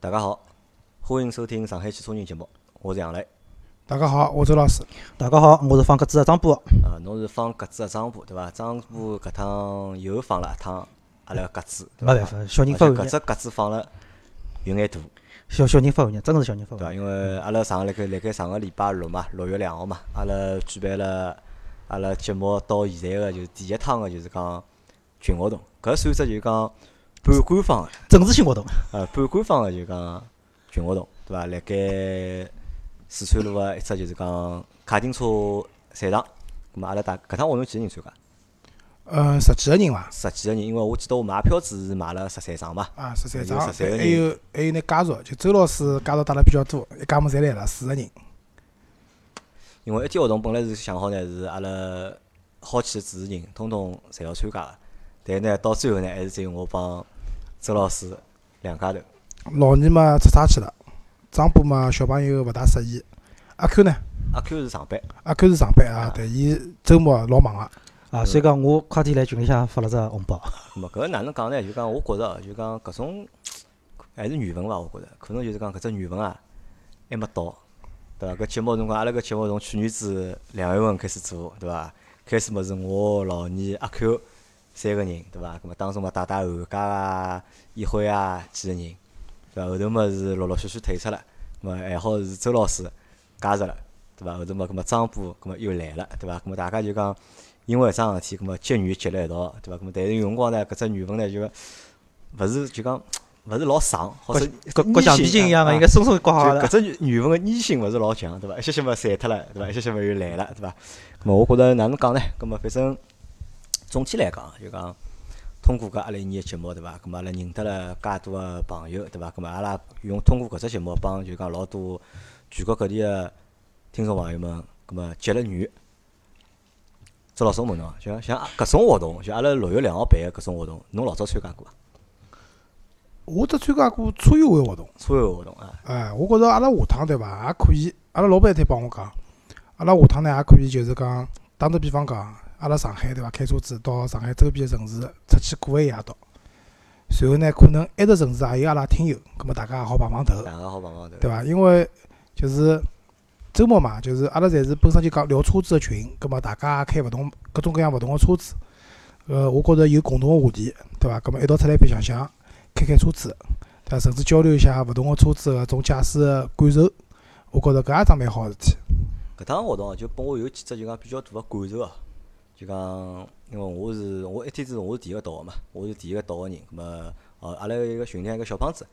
大家好，欢迎收听上海汽车人节目，我是杨磊。大家好，我周老师。大家好，我是放鸽子的张波。啊，侬是放鸽子的张波对伐？张波搿趟又放了一趟阿拉个鸽子，没办法，小人发搿只鸽子放了有眼大，小小人发寒日，真个是小人发对伐？寒日。因为阿拉上辣盖辣盖上个礼拜六嘛，六月两号嘛，阿拉举办了阿拉节目到现在个就是第一趟个就是讲群活动，搿算只就是讲半官方个。政治性活动，呃，半官方个就讲群活动，对伐？辣盖四川路个一只就是讲卡丁车赛场，咁么阿拉大搿趟活动几个人参加？呃，十几个人伐？十几个人，因为我记得我买票子是买了十三张嘛，啊，十三有张，十三个还有还有眼家属，就周老师家属带了比较多，一家门侪来了，四个人。因为一天活动本来是想好呢是阿拉好几个主持人通通侪要参加个，但呢到最后呢还是只有我帮周老师两家头。老二嘛出差去了，张波嘛小朋友勿大适宜。阿 Q 呢？阿 Q 是上班，阿 Q 是上班啊啊，对，伊周末老忙个。啊，所以讲我快点来群里向发了只红包。咁么搿哪能讲呢？就讲我觉着哦就讲搿种还是缘分伐，我觉着可能就是讲搿只缘分啊还没到，对伐？搿节目辰光，阿拉搿节目从去年子两月份开始做，对伐？开始么是我老二阿 Q 三个人，对伐？咁么当中嘛带带韩家啊、一辉啊几个人，对伐？后头么是陆陆续续退出了，咁么还好是周老师加入了，对伐？后头么咁么张波咁么又来了，对伐？咁么大家就讲因为一桩事体，咁么结缘结辣一道，对伐？咁么但是有辰光呢，搿只缘分呢就勿是就讲勿是老爽，或者跟跟橡皮筋一样个，应该松松挂好了。搿只缘分个粘性勿是老强，对伐？一歇歇么散脱了，对伐？一歇歇么又来了，对伐？咁么我觉着哪能讲呢？咁么反正总体来讲，就讲通过搿阿拉一年个节目，对伐？咁么阿拉认得了介多个朋友，对伐？咁么阿拉用通过搿只节目帮就讲老多全国各地个听众朋友们，咁么结了缘。周老师，我问侬，就像像搿种活动，就阿拉六月两号办个搿种活动，侬老早参加过伐？我只参加过车友会活动，车友活动啊？哎，我觉着阿拉下趟对伐，也可以。阿拉老板一天帮我讲，阿拉下趟呢也可以，就是讲打个比方讲，阿拉上海对伐，开车子到上海周边个城市出去过一夜到，随后呢，可能埃只城市也有阿拉听友，葛末大家也好碰碰头。大家好碰碰头。对伐？因为就是周末嘛，就是阿拉侪是本身就讲聊车子个群，葛末大家也开勿同各种各样勿同个车子，呃，我觉着有共同个话题，对伐？葛末一道出来白相相，开开车子，对伐？甚至交流一下勿同个车子个种驾驶个感受，我觉着搿也桩蛮好个事体。搿趟活动哦，就拨我有几只就讲比较大个感受哦。就讲，因为我是我一天子我是第一个到个嘛，我是第一个到个人。咁么，哦，阿拉一个群里向一个小胖子，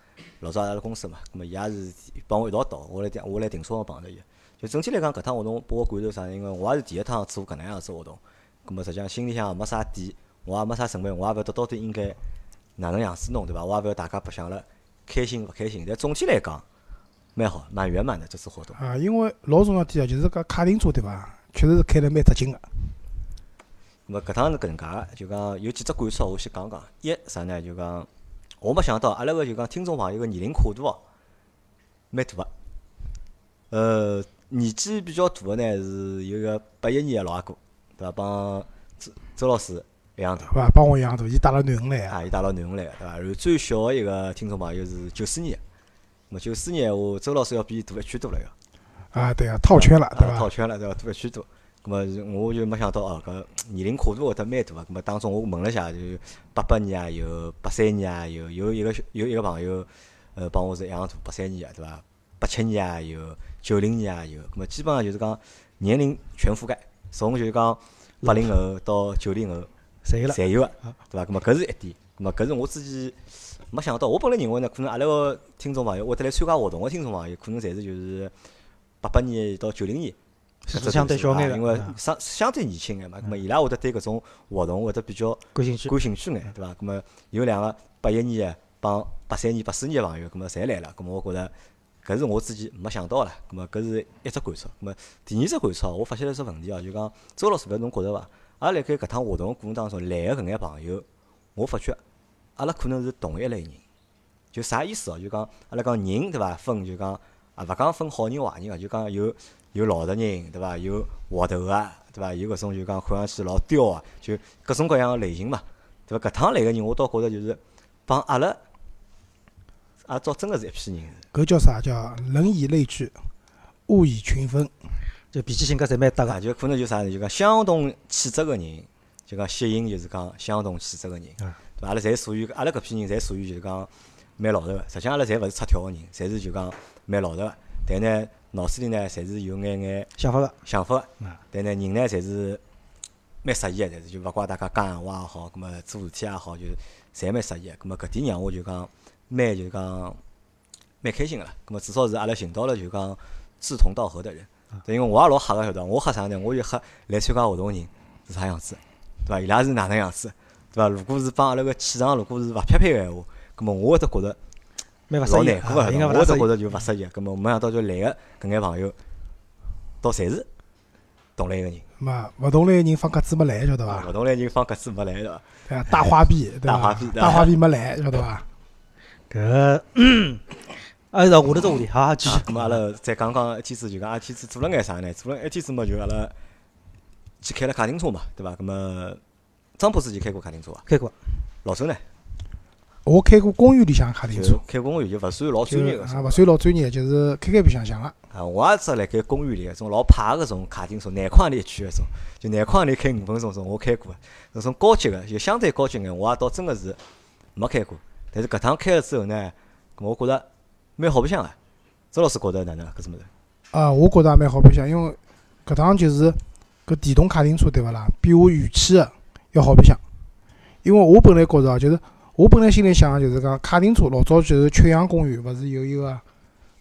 老早阿拉公司嘛，咁么伊也是帮我一道到，我来订我来订车碰着伊。就整体来讲，搿趟活动拨我感受啥？因为我也是第一趟做搿能样子活动，咁么实际上心里向也没啥底，我也没啥准备，我也勿晓得到底应该哪能样子弄，对伐？我也勿晓得大家白相了开心勿开心。但总体来讲，蛮好，蛮圆满的这次活动。啊，因为老重要点啊，就是搿卡丁车对伐？确实是开了蛮扎劲个。咁么搿趟是搿能介个，就讲有几只感触，我先讲讲。一啥呢？就讲我没想到阿拉个就讲听众朋友个年龄跨度哦，蛮大个。呃，年纪比较大个呢是有一个八一年个老阿哥，对伐？帮周周老师一样大对。伐？帮我一样大，伊带了囡恩来个。啊，伊带了囡恩来个，对伐？然后最小个一个听众朋友是九四年个，咁么九四年闲话，周老师要比伊大一圈多了要。啊，对啊，套圈了，对伐？啊套圈了，对伐？大一圈多。咁么是我就没想到哦，搿年龄跨度会得蛮大个。咁么当中我问了一下，就八八年也有，八三年也有，有一个小有一个朋友，呃，帮我是一样大，八三年个对伐？八七年也有，九零年也有。咁么基本上就是讲年龄全覆盖，从就是讲八零后到九零后侪有了。侪有个，对伐？咁么搿是一点。咁么搿是我自己没想到，我本来认为呢，可能阿拉个听众朋友会得来参加活动个听众朋友，可能侪是就是八八年到九零年。是相对小眼的因为啊相相对年轻眼嘛，咁么伊拉会得对搿种活动会得比较感兴趣。感兴趣眼，对伐？咁么有两个八一年个帮八三年、八四年个朋友，咁么侪来了，咁么我觉着搿是我自己没想到个啦。咁么搿是一只感触。咁么第二只感触，我发现了一只问题哦，就讲周老师，勿晓得侬觉着伐？阿拉辣盖搿趟活动个过程当中来个搿眼朋友，我发觉阿拉可能是同一类人。就啥意思哦？就讲阿拉讲人对伐？分就讲啊，勿讲分好人坏人啊，就讲有有老实人对伐？有滑头个对伐？有搿种就讲看上去老刁个，就各种各样个类型嘛，对伐？搿趟来个人，我倒觉着就是帮阿拉也招真个是一批人。搿叫啥？叫人以类聚，物以群分。就脾气性格侪蛮搭啊，个。就可能就啥呢？就讲相同气质个人，就讲吸引就是讲相同气质个人，对啊伐？阿拉侪属于阿拉搿批人，侪属于就是讲蛮老实个。实际上阿拉侪勿是出挑个人，侪是就讲蛮老实个。但呢，脑子里呢，侪是有眼眼想法个，想法。但呢，人呢，侪是蛮适意个，侪是就勿怪大家讲闲话也好，葛末做事体也好，就是侪蛮适意个。葛末搿点让我就讲蛮就讲蛮开心个啦。葛末至少是阿拉寻到了就讲志同道合的人。对，因为我也老吓个，晓得伐？我吓啥呢？我就吓来参加活动个人是啥样子，对伐？伊拉是哪能样子，对伐？如果是帮阿拉个气场，如果是勿匹配个闲话，葛末我会得觉着老蛮勿适意个，难过个，我只觉。着就勿适意。葛末没想到就来个搿眼朋友，倒侪是同类个人。嘛，勿同类人放鸽子没来，晓得伐？勿同类人放鸽子没来对伐？对伐？大花臂，对伐大花臂？对大花臂没来，晓得伐？搿，按照下头只话题，好，好继续啊，。咁么阿拉再讲讲一天子就讲一天子做了眼啥呢？做了一天子嘛，就阿拉去开了卡丁车嘛，对伐？咁么张博之前开过卡丁车啊，开过，老周呢我开过公园里向卡丁车，开公园就勿算老专业个啊，勿算老专业，就是开开白相相个。啊，我也只辣盖公园里搿种老派个种卡丁车，南矿里一圈个种，就南矿里开五分钟种我开过个，搿种高级个就相对高级眼，我也倒真个是没开过。但是搿趟开了之后呢，我觉着蛮好白相个。周老师觉得哪能？搿只物事？啊，我觉着也蛮好白相，因为搿趟就是搿电动卡丁车对勿啦，比我预期个要好白相。因为我本来觉着啊，就是我本来心里想个就是讲卡丁车老早就是曲阳公园勿是有一个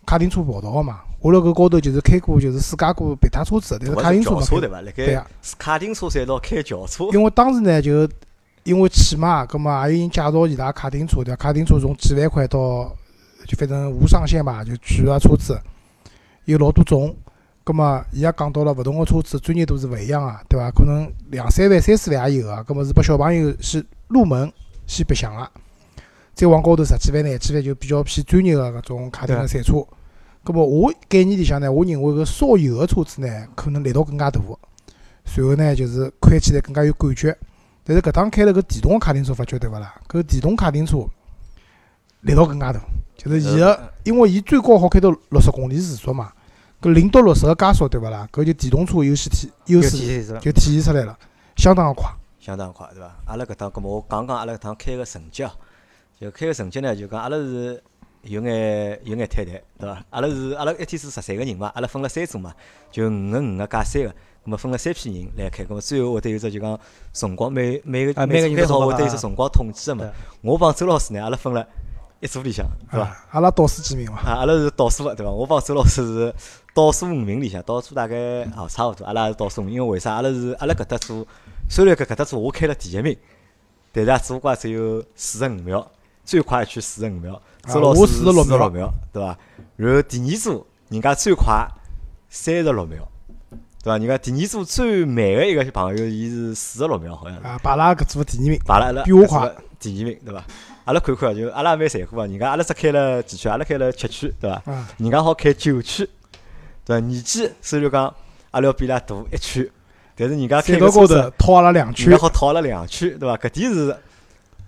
卡丁车跑道个嘛，我辣搿高头就是开过就是试驾过别他车子，但是卡丁车没开对。伐？辣盖对啊，卡丁车赛道开轿车，因为当时呢就因为去嘛，葛末也有人介绍伊拉卡丁车对伐？卡丁车从几万块到就反正无上限吧，就贵个车子有老多种。葛末伊也讲到了，勿同个车子专业度是勿一样个，对伐？可能两三万、三四万也有个，葛末是拨小朋友是入门先白相个。再往高头十几万、廿几万就比较偏专业个搿种卡丁个赛车。葛末我概念里向呢，我认为搿烧油个车子呢，可能力道更加大个。随后呢，就是开起来更加有感觉。但是搿趟开了搿电动个卡丁车，发觉对勿啦？搿电动卡丁车力道更加大，就是伊个，因为伊最高好开到六十公里时速嘛，搿零到六十个加速对勿啦？搿就电动车优势体优势？就体现出来了，相当个快。相当快，对伐？阿拉搿趟，葛末我讲讲阿拉搿趟开个成绩哦。就开个成绩呢，就讲阿拉是有眼有眼摊台，对伐？阿拉是阿拉一天是十三个人嘛，阿拉分了三组嘛，就五个五个加三个，搿么分了三批人来开，搿么最后会得有只就讲辰光每每个啊每个开好会得有只辰光统计个嘛。我帮周老师呢，阿拉分了一组里向，对伐？啊，阿拉倒数几名嘛？啊，阿拉是倒数个，对伐？我帮周老师是倒数五名里向，倒数大概哦差勿多，阿拉是倒数五名。因为为啥？阿拉是阿拉搿搭组，虽然搿搿搭组我开了第一名，但是啊，只不过只有四十五秒，最快一圈四十五秒，周老我师四十六秒秒，对伐？然后第二组人家最快三十六秒，对伐？人家第二组最慢个一个朋友，伊是四十六秒，好像是。啊，把阿拉搿组第二名。排了阿拉比我快第二名，对伐？阿拉看看啊，就阿拉也蛮残酷啊，人家阿拉只开了几圈，阿拉开了七圈，对伐？啊，人家好开九圈，对伐？年纪虽然讲阿拉要比伊拉大一圈，但是人家开赛道高个车子，头套阿拉两圈然后套阿拉两圈，对伐？搿点是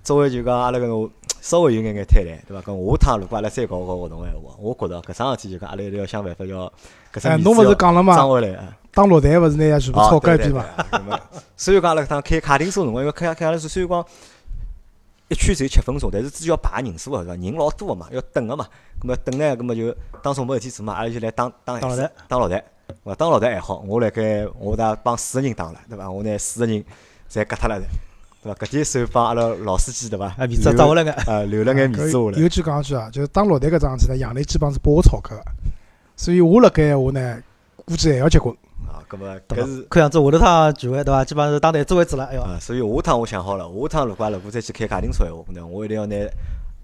作为就讲阿拉搿种稍微有眼眼贪婪，对伐？搿下趟如果阿拉再搞搞活动个闲话，我觉着搿桩事体就讲阿拉一定要想办法要搿桩哎，侬勿是讲了嘛？涨回来啊。当落台勿是拿全部啊炒干对对一遍嘛？对对那么虽然讲阿拉搿趟开卡丁车辰光，因为开开阿拉是虽然讲一圈只有七分钟，但是只要排人数个，是伐？人老多个嘛，要等个嘛。葛末等呢，葛末就当中没事体做嘛，阿拉就来打打打老台，打老台。对伐？打老台还好，我辣盖我大帮四个人打了，对伐？我拿四个人侪割脱了，对伐？搿点算帮阿拉老司机对伐？啊，面子打下来眼。啊，留了眼面子下来。搿有句讲句啊，就是打老台搿桩事体呢，杨磊基本上是拨我炒客个，所以我辣盖闲话呢，估计还要结棍。啊，葛末对伐搿是看样子下头趟聚会对伐？基本上是当台子为主了。哎哟，啊，所以下趟我想好了，下趟如果阿拉如果再去开卡丁车闲话，呢，我一定要拿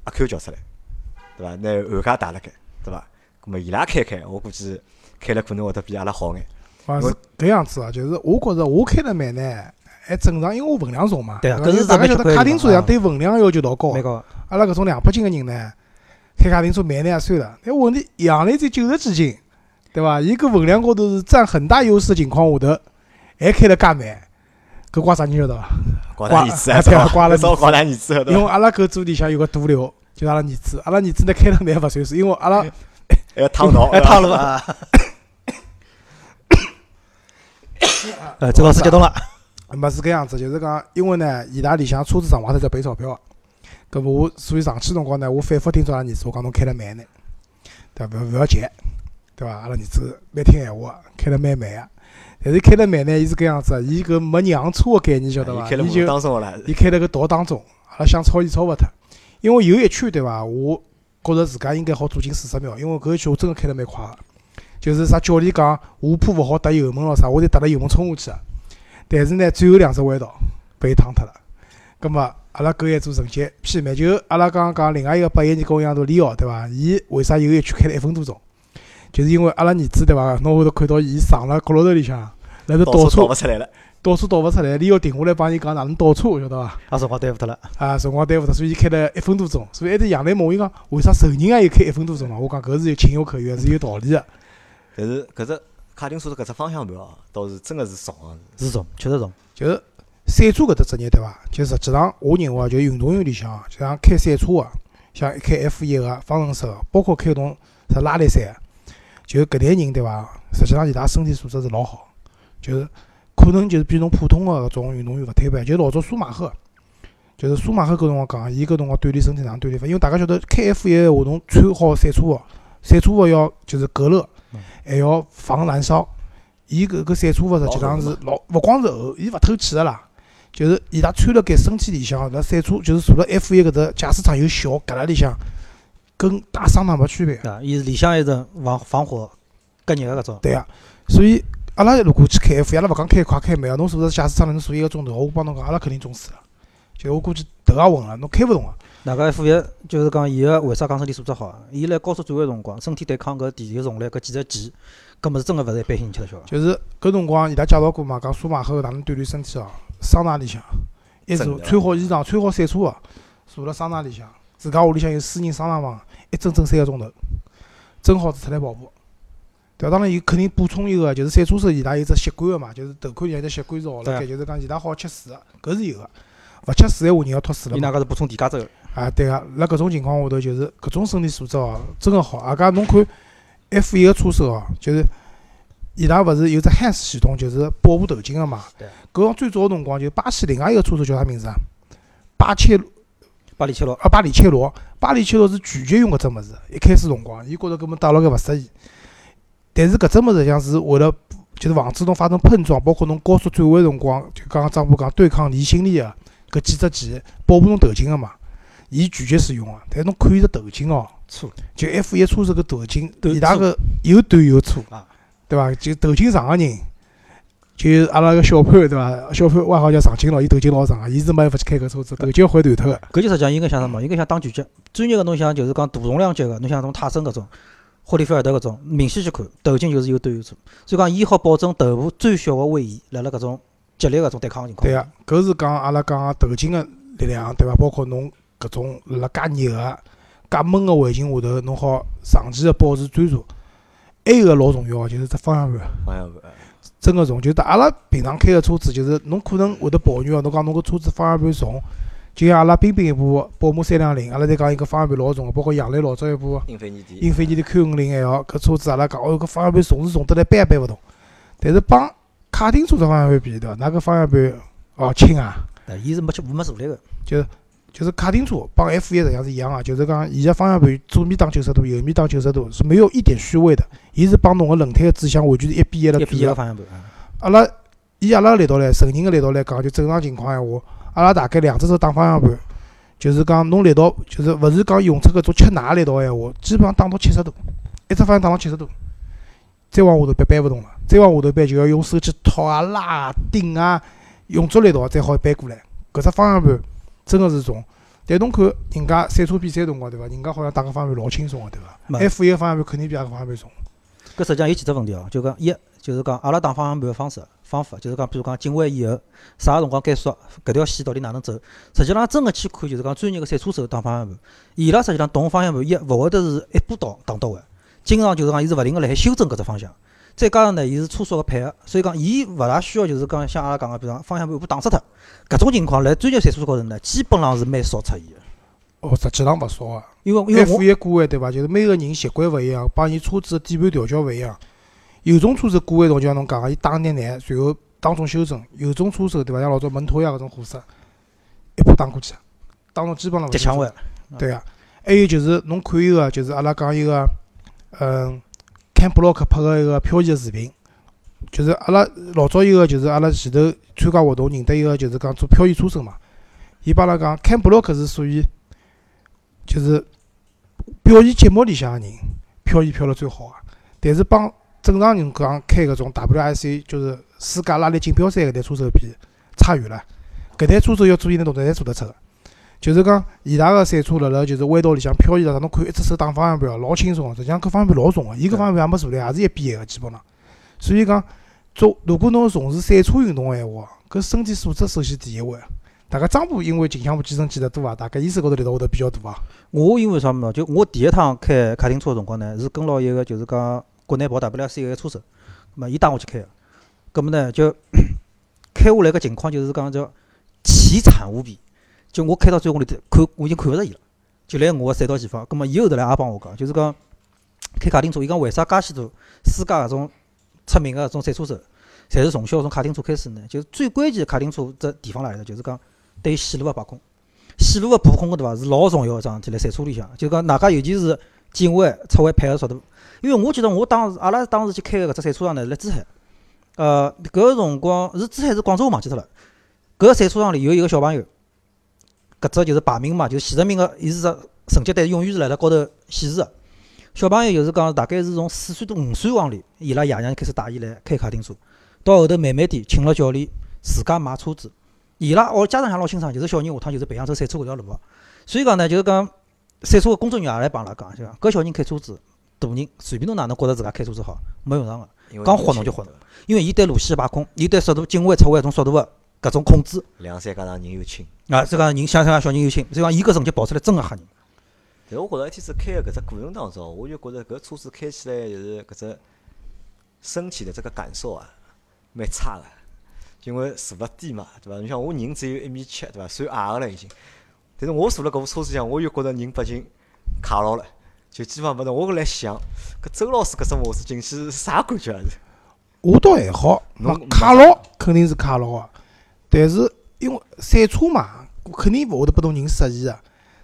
阿 Q 叫出来，对伐？拿韩家带辣盖，对伐？咁么伊拉开开，我估计开了可能会得比阿拉好眼。啊，我是搿样子啊，就是我觉着我开了慢呢，还正常，因为我分量重嘛。对啊搿是大家晓得卡丁车上啊对分量要求老高的。蛮高。阿拉搿种两百斤个人呢，开卡丁车慢呢也算了，但问题杨澜才九十几斤，对伐？伊搿分量高头是占很大优势的情况下头，还开了介慢，搿怪啥人晓得伐？刮他儿子啊，对啊刮了少刮他儿子，因为阿拉搿组里向有个毒瘤，就阿拉儿子，阿拉儿子呢开了蛮勿算数，因为阿拉还 要烫脑，还 烫路啊。呃，周老师激动了，没是搿样子，就是讲，因为呢，伊拉里向车子上外头在赔钞票个，搿么我所以上去辰光呢，我反复叮嘱阿拉儿子，我讲侬开了慢呢，对伐？勿要勿要急，对伐？阿拉儿子蛮听闲话，开了蛮慢个。但是开了慢呢，伊是搿样子，伊搿没让车个概念，晓得伐？伊就当中伊开辣搿道当中，阿拉想超伊超勿脱，因为有一圈对伐？我觉着自家应该好做进四十秒，因为搿一圈我真个开了蛮快个。就是啥教练讲下坡勿好踏油门咯啥，我侪踏了油门冲下去个。但是呢，最后两只弯道被伊趟脱了。葛末阿拉搿一组成绩媲美，就阿拉刚刚讲另外一个八一年跟我一样大李奥对伐？伊为啥有一圈开了一分多钟？就是因为阿拉儿子对伐？侬会得看到伊上了角落头里向，辣盖倒车倒车勿出来了，倒车倒勿出来，你要停下来帮伊讲哪能倒车，晓得伐？啊，辰光耽误脱了。啊，辰光耽误脱，所以开了一分多钟。所以还得杨澜问我伊讲，为啥仇人也有开一分多钟嘛？我讲搿是有情有可原，是有道理个。但是搿只卡丁车的搿只方向盘哦，倒是真个是重个。是重，确实重。就是赛车搿只职业对伐？就实际上我认为啊，就运动员里向像开赛车个，像开 F 一个方程式个，包括开搿种啥拉力赛个，就搿代人对伐？实际上伊拉身体素质是老好，就是可能就是比侬普通个搿种运动员勿推板。就老早舒马赫，就是舒马赫搿辰光讲，伊搿辰光锻炼身体哪能锻炼法？因为大家晓得开 F 一个闲话，侬穿好赛车服，赛车服要就是隔热嗯，还要防燃烧。伊搿个赛车服实际上是老勿光是厚，伊勿透气个啦。就是伊拉穿辣盖身体里向，辣赛车就是坐辣 F 一搿只驾驶舱有小搿辣里向，跟大商场没区别。啊，伊是里向一层防防火隔热个搿种。对啊，所以阿拉如果去开 F 一，阿拉勿讲开快开慢啊，侬坐辣驾驶舱里侬坐一个钟头，我帮侬讲，阿拉肯定中暑了。就我估计头也昏了，侬开勿动啊。哪个 F 一就是讲伊个为啥讲身体素质好啊？伊辣高速转弯辰光，身体对抗搿地球重力搿几十 G，搿物事真个勿是一般性人吃得消个。就是搿辰光伊拉介绍过嘛，讲舒马赫哪能锻炼身体哦，桑拿里向，一坐穿好衣裳，穿好赛车哦，坐辣桑拿里向，自家屋里向有私人桑拿房，一整整三个钟头，正好是出来跑步。对伐？当然，有肯定补充一个，就是赛车手伊拉有只习惯个嘛，就是头盔有只习惯是学辣盖，对就是讲伊拉好吃水个，搿是有个。勿吃水闲话，人要脱水了嘛伊哪。个是补充电解质个？啊，对个，辣搿种情况下头，就是搿种身体素质哦，真个好。阿家侬看 F 一个车手哦，就是伊拉勿是有只 Hans 系统，就是保护头颈个嘛。对。搿种最早个辰光，就巴西另外一个车手叫啥名字啊？巴切巴里切罗，啊，巴里切罗。巴里切罗是拒绝用搿只物事，一开始辰光，伊觉着搿么戴辣盖勿适意。但是搿只物事实际上是为了，就是防止侬发生碰撞，包括侬高速转弯辰光，就刚刚张波讲对抗离心力个搿几只键，保护侬头颈个嘛。伊拒绝使用个，但是侬看伊只头颈哦，粗就 F 一车手搿头颈，头伊拉个又短又粗啊，对伐？就头颈长个人，就阿拉个小潘对伐？小潘外号叫长颈鹿，伊头颈老长个，伊是没办法去开搿车子，头颈会断脱个。搿就实际上应该像什么？应该像打拳击，专业个侬像就是讲大重量级个，侬像种泰森搿种，霍利菲尔德搿种，明显去看头颈就是有短有粗，所以讲伊好保证头部最小个位移，辣辣搿种激烈搿种对抗情况。对个，搿是讲阿拉讲个头颈个力量，对伐？包括侬搿种辣介热个、介闷个环境下头，侬好长期个保持专注。还有个老重要个就是只方向盘，方向盘，真个重。就是阿拉平常开个车子，就是侬可能会得抱怨哦，侬讲侬搿车子方向盘重，就像阿拉冰冰一部宝马三两零，阿拉在讲伊搿方向盘老重个，包括杨澜老早一部英菲尼迪，英菲尼迪 Q 五零 L 搿车子，阿拉讲哦搿方向盘重是重得来搬也搬勿动。但是帮卡丁车子方向盘比，对伐？㑚搿方向盘哦轻啊。对，伊是没去没助力个。就是卡丁车帮 F 一实际上是一样个，就是讲伊个方向盘左面打九十度，右面打九十度是没有一点虚位的，伊是帮侬个轮胎个指向完全是一比一辣一比一个。方向盘啊，阿拉以阿拉个力道来，成人个力道来讲，就正常情况闲话，阿拉大概两只手打方向盘，就是讲侬力道，就是勿是讲用出搿种吃奶个力道闲话，基本上打到七十度，一只方向打到七十度，再往下头扳扳勿动了，再往下头扳就要用手去托啊、拉啊、顶啊，用足力道才好扳过来。搿只方向盘真个是重。但侬看人家赛车比赛辰光对伐？人家好像打个方向盘老轻松个对伐没？F 一个方向盘肯定比阿个方向盘重。搿实际上有几只问题哦，就讲一就是讲阿拉打方向盘个方式方法，就是讲比如讲进弯以后啥个辰光该缩，搿条线到底哪能走？实际上真个去看就是讲专业个赛车手打方向盘，伊拉实际上动方向盘一勿会得是一步到打到位，经常就是讲伊是勿停个辣海修正搿只方向。再加上呢，伊是车速个配合，所以讲伊勿大需要就是讲像阿拉讲个，比如讲方向盘一步打死脱，搿种情况辣专业赛车高头呢，基本上是蛮少出现个。哦，实际上勿少个。因为因为我 F 一过弯对伐？就是每个人习惯勿一样，帮伊车子的底盘调教勿一样。有种车子过弯辰就像侬讲个，伊打眼难，随后当中修正；有种车手对伐？像老早门托亚搿种货色，一把打过去，当中基本上勿极强弯，对个。还有就是侬看伊个，就是阿拉讲伊个，嗯 Block 拍个一个漂移个视频，就是阿拉老早一个就是阿拉前头参加活动认得一个就是讲做漂移车手嘛，伊帮阿拉讲 Cam Block 是属于就是表演节目里向个人漂移漂了最好个，但是帮正常人讲开搿种 WRC 就是世界拉力锦标赛搿台车手比差远了，搿台车手要做伊能动作侪做得出个。就是讲，伊拉个赛车辣辣就是弯道里向漂移了，侬看一只手打方向盘，老轻松个。实际上搿方向盘老重个，伊搿方向盘也没坐力，也是一比一个基本上。所以讲，做如果侬从事赛车运动个闲话，搿身体素质首先第一位。大家张波因为近腔部健身健得多啊，大概意识高头力道会得比较大啊。我因为啥物事？就我第一趟开卡丁车个辰光呢，是跟牢一个就是讲国内跑 WRC 个一个车手，咁么伊带我去开个，咁么呢就开下来个情况就是讲叫凄惨无比。就我开到最后头看，我已经看勿着伊了，就辣我个赛道前方。咁么伊后头来也帮我讲，就是讲开卡丁车，伊讲为啥介许多世界搿种出名个搿种赛车手，侪是从小从卡丁车开始呢？就是最关键个卡丁车只地方辣里头，就是讲对线路个把控，线路个把控个对伐？是老重要个桩事体，辣赛车里向，就讲大家尤其是进弯、出弯配合速度。因为我记得我当时阿拉当时去开个搿只赛车场呢，辣珠海，呃，搿个辰光是珠海是广州，我忘记脱了。搿个赛车场里有一个小朋友。搿只就是排名嘛，就是前十名个，伊是只成绩单，永远是辣辣高头显示个。小朋友就是讲，大概是从四岁到五岁往里，伊拉爷娘开始带伊来开卡丁车，到后头慢慢点请了教练，自家买车子。伊拉哦，家长也老清爽，就是小人下趟就是培养走赛车搿条路个。所以讲呢，就是讲赛车个工作人员也来帮阿拉讲，就讲搿小人开车子，大人随便侬哪能觉着自家开车子好，没用场个，讲豁侬就豁侬，因为伊对路线把控，伊对速度进弯出弯种速度个搿种控制。两三加上人又轻。啊，这个人想想小人又轻，所以讲伊搿成绩跑出来真个吓人。但我觉着一天子开个搿只过程当中，我就觉着搿车子开起来就是搿只身体的这个感受啊，蛮差个，因为坐了低嘛，对伐？你像我人只有一米七，对伐？算矮个了已经。但是我坐辣搿部车子里向，我又觉着人毕竟卡牢了，就基本上勿能。我搿来想，搿周老师搿只模式进去是啥感觉啊？是？我倒还好，侬卡牢肯定是卡牢个，但是。因为赛车嘛，肯定勿会得拨侬人适意个，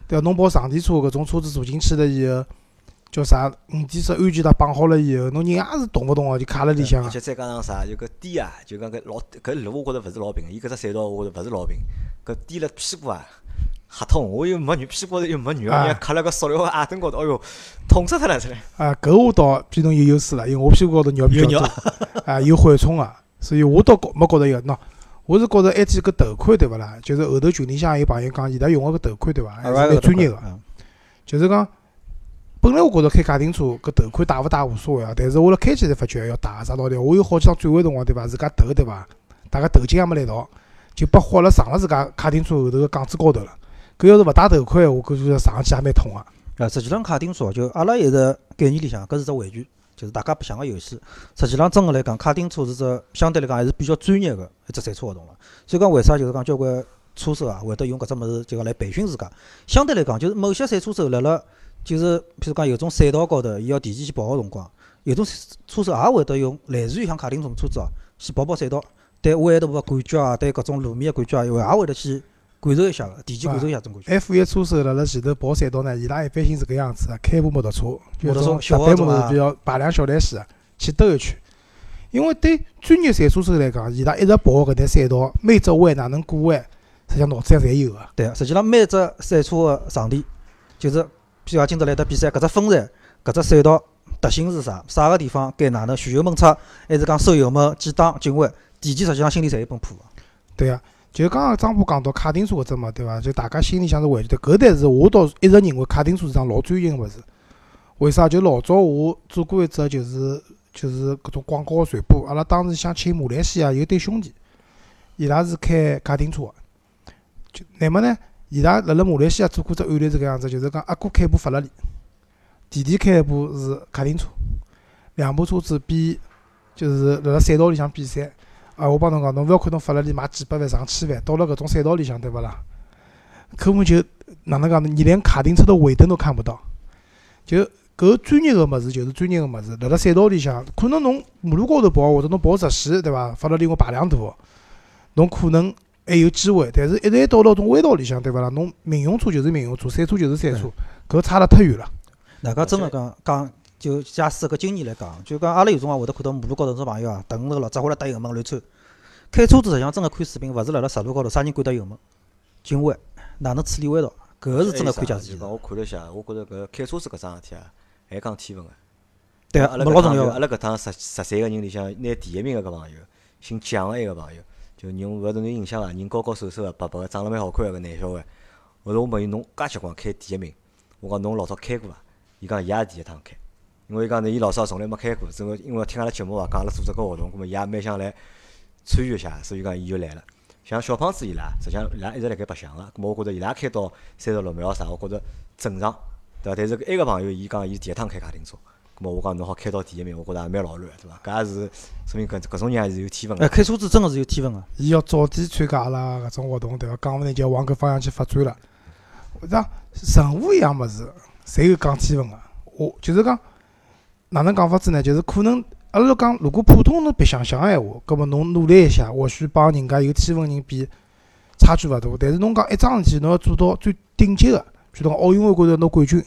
对伐？侬跑场地车搿种车子坐进去了以后，叫啥？五点式安全带绑好了以后，侬人也是动勿动个，就卡辣里向。而且再加上啥？就搿低啊，就讲搿老搿路，我觉着勿是老平个。伊搿只赛道，我觉着勿是老平。搿低了屁股啊，吓痛！我又没肉，屁股高头又没肉，人家卡辣个塑料个矮凳高头，哎哟，痛死脱了！出来。啊，搿我倒比侬有优势了，因为我屁股高头肉比较多，啊，有缓冲个，所以我倒觉没觉着有喏。我是觉着，埃记搿头盔对勿啦？就是后头群里向有朋友讲，伊拉用个搿头盔对伐？还是蛮专业个。就是讲，本来我觉着开卡丁车搿头盔戴勿戴无所谓啊，但是我辣开起来发觉要戴啥道理？我有好几趟转弯辰光对伐？自家头对伐？大家头颈也没来到，就被豁了上了自家卡丁车后头个杠子高头了。搿要是勿戴头盔，我感觉上去也蛮痛个。啊，实际上卡丁车就阿拉一直概念里向，搿是只玩具。就是大家白相个游戏，实际上真个来讲，卡丁车是只相对来讲还是比较专业个一只赛车活动了。所以讲，为啥就是讲交关车手啊会得用搿只物事，就讲来培训自家。相对来讲，就是某些赛车手辣辣，就是譬如讲有种赛道高头，伊要提前去跑个辰光，有种车手也会得用类似于像卡丁车车子哦，去跑跑赛道，对弯道个感觉啊，对搿种路面个感觉啊，也会得去。感受一下个，提前感受一下种感觉。F 一车手辣辣前头跑赛道呢，伊拉一般性是搿样子个，开部摩托车，摩托车小般摩托比较排量小台些，去兜一圈。因为对专业赛车手来讲，伊拉一直跑搿台赛道，每只弯哪能过弯，实际上脑子上侪有个。对，实际上每只赛车个场地，就是譬如讲今朝来搭比赛，搿只分站，搿只赛道特性是啥？啥个地方该哪能全油门出，还是讲收油门几档进弯？提前实际上心里侪有本谱个。对啊。就刚刚张波讲到卡丁车搿只嘛，对伐？就大家心里向是玩具的，搿但是我倒一直认为卡丁车是桩老专业个物事。为啥？就老早我做过一只，就是就是搿种广告个传播。阿拉当时想请马来西亚有对兄弟，伊拉是开卡丁车个。就乃末呢，伊拉辣辣马来西亚做过只案例是搿样子，就是讲阿哥开部法拉利，弟弟开一部是卡丁车，两部车子比，就是辣辣赛道里向比赛。啊，我帮侬讲，侬覅看侬法拉利买几百万、上千万，到了搿种赛道里向，对勿啦？根本就哪能讲呢？你连卡丁车的尾灯都看不到。就搿专业个物事就是专业个物事，辣辣赛道里向，可能侬马路高头跑或者侬跑直线，对伐？法拉利我排量大，侬可能还有机会。但是，一旦到了种弯道里向，对伐啦？侬民用车就是民用车，赛车就是赛车，搿差了太远了。大家真个讲讲，就驾驶搿经验来讲，就讲阿拉有辰光会得看到马路高头种朋友啊，蹬个老早或者打油门乱窜。开车子实际上真个看水平，勿是辣辣十路高头啥人管得油门、警卫，哪能处理弯道，搿个是真个看驾驶技术。我看了一下，我觉着搿开车子搿桩事体啊，还讲天分个。对啊，阿拉。搿趟就阿拉搿趟十十三个人里向拿第一名个搿朋友，姓蒋个一个朋友，就人勿晓得侬有印象伐？人高高瘦瘦个，白白个，长了蛮好看个搿男小孩。后头我问伊侬介结棍开第一名，我讲侬老早开过伐？伊讲伊也是第一趟开，因为伊讲呢，伊老早从来没开过，只不过因为听阿拉节目啊，讲阿拉组织搿活动，葛末伊也蛮想来参与一下，所以讲伊就来了。像小胖子伊拉，实际上伊拉一直辣盖白相个，葛末我觉着伊拉开到三十六秒啥，我觉着正常，对伐？但是埃个朋友，伊讲伊第一趟开卡丁车，葛末我讲侬好开到第一名，我觉着也蛮老卵，对伐？搿也是说明搿搿种人还是有天分个哎，个。开车子真个是有天分个。伊要早点参加阿拉搿种活动，对伐？讲勿定就要往搿方向去发展了。像任何一样物事，侪有讲天分个。我就是讲，哪能讲法子呢？就是可能阿拉讲，如果普通侬白相相个闲话，葛末侬努力一下，或许帮人家有天分人比差距勿大。但是侬讲一桩事体，侬要做到最顶级个，比如讲奥运会高头拿冠军，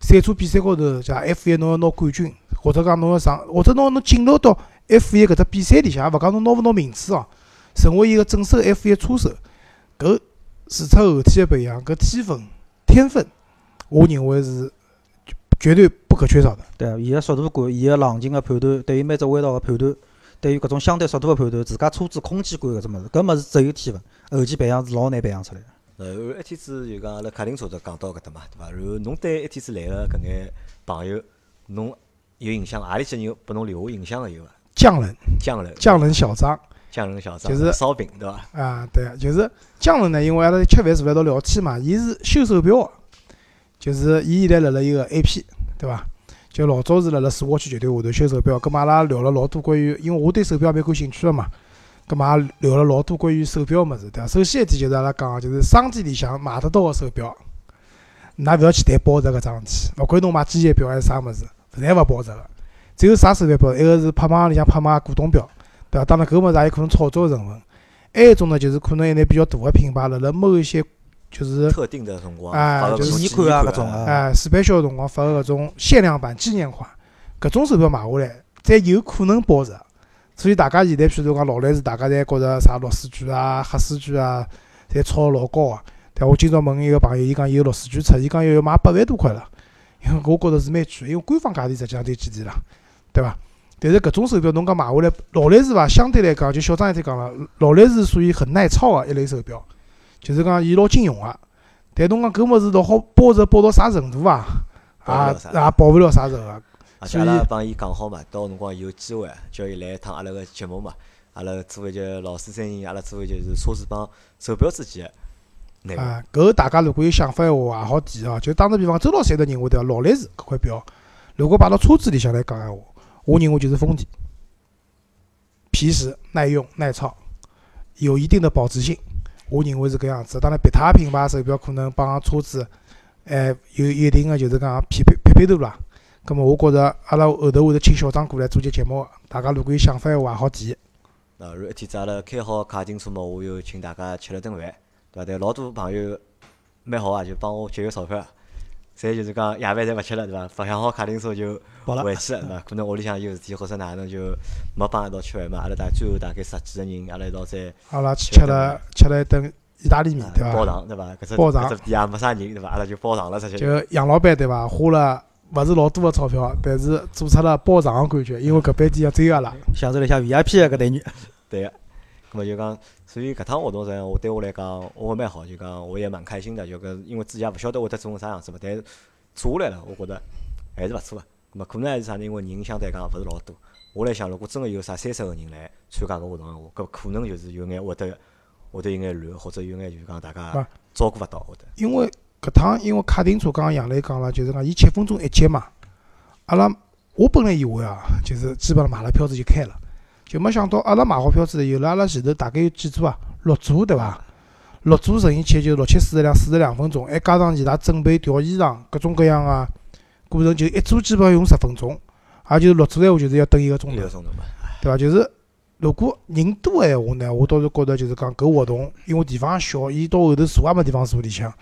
赛车比赛高头像 F 一侬要拿冠军，或者讲侬要上，或者侬侬进入到 F 一搿只比赛里向，也勿讲侬拿勿拿名次哦，成为一个正式个 F 一车手，搿前出后天个培养，搿天分、天分，我认为是绝对不可缺少的。对啊，伊个速度感、伊个冷静个判断，对于每只弯道个判断，对于搿种相对速度个判断，自家车子空间感搿只物事，搿物事只有天分，后期培养是老难培养出来个。然后一天子就讲阿拉卡丁车头讲到搿搭嘛，对伐？然后侬对一天子来个搿眼朋友，侬有印象伐？何里些人拨侬留下印象个有伐？匠人，匠人，匠人小张匠人小张，就是烧饼，对伐？啊，对啊，就是匠人呢，因为阿拉吃饭坐辣一道聊天嘛，伊是修手表个，就是伊现在辣辣一个 AP，对伐？就老早是辣辣世华区集团下头修手表，葛末阿拉聊了老多关于，因为我对手表蛮感兴趣个嘛，葛末也聊了老多关于手表个物事，对伐？首先一点就是阿拉讲个，就是商店里向买得到个手表，㑚覅去谈保值搿桩事体，勿管侬买机械表还是啥物事，侪勿保值个。只有啥手表保？一个是拍卖行里向拍卖个古董表，对伐？当然搿物事也有可能炒作个成分。还有一种呢，就是可能一眼比较大个品牌，辣辣某一些就是特定的辰光，哎就是发个搿种纪纪念款啊搿种啊哎 special 辰光发个搿种限量版纪念款，搿种手表买下来，才有可能保值。所以大家现在譬如讲劳力士，大家侪觉着啥六四卷啊、黑四卷啊，侪炒得老高啊。但我今朝问一个朋友，伊讲伊有六四卷出，伊讲要卖八万多块了。因为我觉着是蛮贵的，因为官方价钿实际上就几钿啦，对伐？但是搿种手表侬讲买下来，劳力士伐，相对来讲，就小张一天讲了，劳力士属于很耐操个一类手表，就是讲伊老经用个。但侬讲搿物事倒好保值保到啥程度啊？也也保勿了啥值个。而且阿拉帮伊讲好嘛，到辰光有机会叫伊来一趟阿拉个节目嘛，阿拉做一节老师三人，阿拉做一节是车子帮手表之间个内容。啊，搿大家如果有想法闲话，也好提哦。就打个比方，周老师一直认为对伐？劳力士搿块表，如果摆到车子里向来讲闲话，我认为就是丰田，皮实、耐用、耐操，有一定的保值性。我认为是搿样子。当然，别他品牌手表可能帮车子，哎，有一定的就是讲匹配匹配度啦。咁么我觉着阿拉后头会得请小张过来做节节目，大家如果有想法闲话，好提。啊，然后一天子阿拉开好卡丁车嘛，我又请大家吃了顿饭，对伐？对老多朋友蛮好啊，就帮我节约钞票。侪就是讲夜饭侪勿吃了，对伐？白相好卡丁车就跑了回去了，对伐？可能屋里向有事体或者哪能就没帮一道吃饭嘛。阿拉大最后大概十几个人，阿拉一道再阿拉去吃了吃了一顿意大利面，对伐？包场，对伐？搿只包场搿只店也没啥人，对伐？阿拉就包场了，直接就杨老板对伐？花了勿是老多个钞票，但是做出了包场个感觉，因为搿班店要只有阿拉。享受了一下 VIP 个搿待遇。对个。咁么就讲，所以搿趟活动实际上我对我来讲，我会蛮好，就讲我也蛮开心的，就搿因为之前也勿晓得会得做成啥样子嘛，但是做下来了，我觉得还是勿错个。咁么可能还是啥呢？因为人相对来讲勿是老多。我来想，如果真个有啥三十个人来参加搿活动个话，搿可能就是有眼会得会得有眼乱，或者有眼就是讲大家啊照顾勿到，会得。因为搿趟因为卡丁车刚刚杨磊讲了，就是讲伊七分钟一节嘛，阿拉我本来以为啊，就是基本上买了票子就开了，就没想到阿拉买好票子以后，阿拉前头大概有几组啊？六组对伐？六组成一切就六七四十两，四十两分钟，还加上伊拉准备调衣裳，各种各样个过程，就一组基本上用十分钟，也就是六组闲话就是要等一个钟头对伐？就是如果人多个闲话呢，我倒是觉着就是讲搿活动，因为地方小，伊到后头坐也没地方坐里向，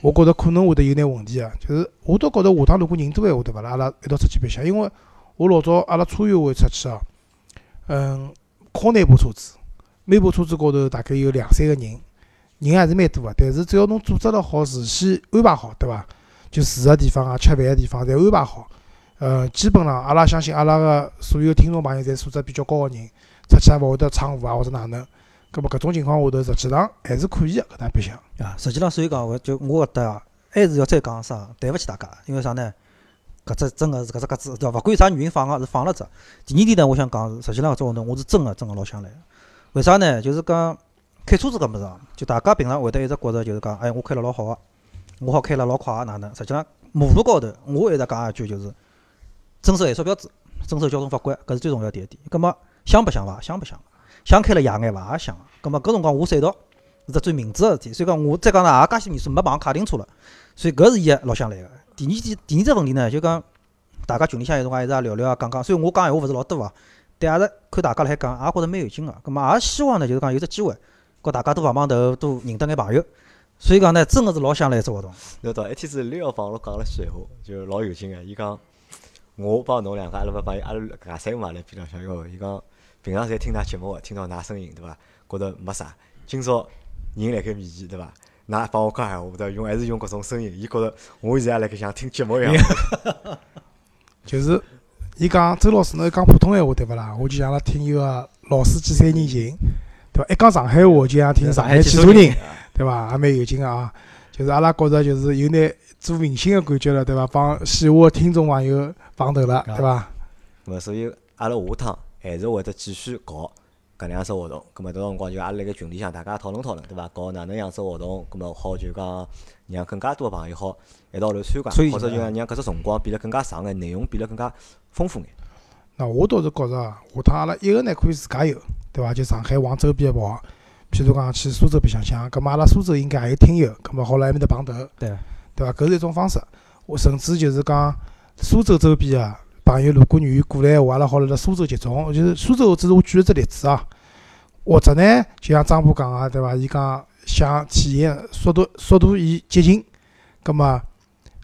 我觉着可能会得有眼问题啊。就是我倒觉着下趟如果人多闲话，对伐啦？阿拉一道出去白相，因为我老早阿拉车友会出去啊，嗯，靠那部车子，每部车子高头大概有两三个人，人还是蛮多个。但是只要侬组织了好，事先安排好，对伐？就住个地方啊，吃饭个地方侪安排好。呃，基本上阿拉相信阿拉个所有听众朋友侪素质比较高个人，出去也勿会得闯祸啊或者哪能。葛末搿种情况下头，实际上还是可以个搿趟白相。啊，实际浪所以讲，我就我觉得，还是要再讲啥，对勿起大家，因为啥呢？搿只真个是搿只格子，对伐？勿管啥原因放个是放了只。第二点呢，我想讲，实际浪搿只活动我是真个真个老想来个。为啥呢？就是讲开车子搿物事啊，就大家平常会得一直觉着就是讲，哎，我开了老好个，我好开了老快个哪能？实际上马路高头，我一直讲一句就是遵守限速标志，遵守交通法规，搿是最重要第一点。葛末想白相伐？想白相。想开了野眼伐？也想。葛末搿辰光我赛道是只最明智个事体，所以讲我再讲呢，也介些年数没碰卡丁车了，所以搿是伊个老想来个。第二点，第二只问题呢，就讲大家群里向有辰光一直也聊聊啊，讲讲。虽然我讲闲话勿是老多啊，但也是看大家辣海讲，也觉着蛮有劲个。葛末也希望呢，就是讲有只机会，和大家多碰碰头，多认得眼朋友。所以讲呢，真个是老想来一只活动。侬到一天子六号帮我讲了句闲话，就老有劲个。伊讲我帮侬两个，阿拉勿帮伊阿拉搿三个嘛辣边浪向哟。伊讲平常侪听㑚节目个，听到㑚声音对伐？觉着没啥。今朝人辣盖面前对伐？㑚帮我讲闲话，对伐？用还是用搿种声音，伊觉着我现在也辣盖像听节目一样。就是伊讲周老师，侬一讲普通闲话对勿啦？我就像拉听一个老司机三人行，对伐？一讲上海话就像听上海汽车人，对伐？也蛮有劲个啊！就是阿拉觉着就是有眼做明星个感觉了，对伐？帮喜欢个听众朋友碰头了，对伐？咁么，所以阿拉下趟还是会得继续搞搿两只活动。咁么，到辰光就阿拉辣盖群里向大家讨论讨论，对伐？搞哪能样子活动，咁么好就讲让更加多个朋友好一道来参加，或者就讲让搿只辰光变得更加长眼，内容变得更加丰富眼。那我倒是觉着啊，下趟阿拉一个呢可以自驾游，对伐？就上海往周边跑，譬如讲去苏州白相相，葛末阿拉苏州应该也有听友，葛末好辣埃面搭碰头，对，对伐？搿是一种方式。我甚至就是讲苏州周边个朋友，如果愿意过来个话，阿拉好辣辣苏州集中。就是苏州，只是我举个只例子啊。或者呢，就像张波讲个，对伐？伊讲想体验速度速度与激情，葛末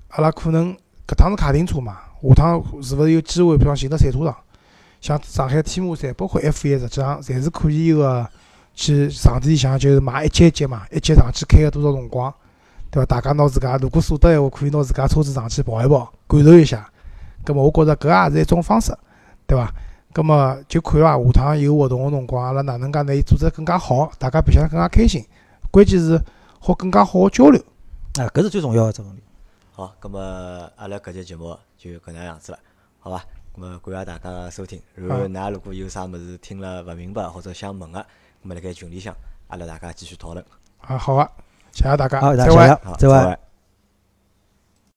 阿拉可能搿趟是卡丁车嘛，下趟是勿是有机会，比方寻到赛车场，像上海天马山，包括 F 一，实际上侪是可以个去场地里向就是买一节一节嘛，一节上去开个多少辰光，对伐？大家拿自家如果舍得闲话，可以拿自家车子上去跑一跑，感受一下。葛末我觉着搿也是一种方式，对伐？葛末就看伐，下趟有活动个辰光，阿拉哪能介拿伊做得更加好，大家白相得更加开心。关键是好更加好个交流。啊，搿是最重要个只问题。好，咁么阿拉搿节节目就搿能样子了，好伐？咁么感谢大家个收听。然后㑚如果有啥物事听了勿明白或者想问个，咁么辣盖群里向，阿拉大家继续讨论。啊，好个，谢谢大家，再会再会。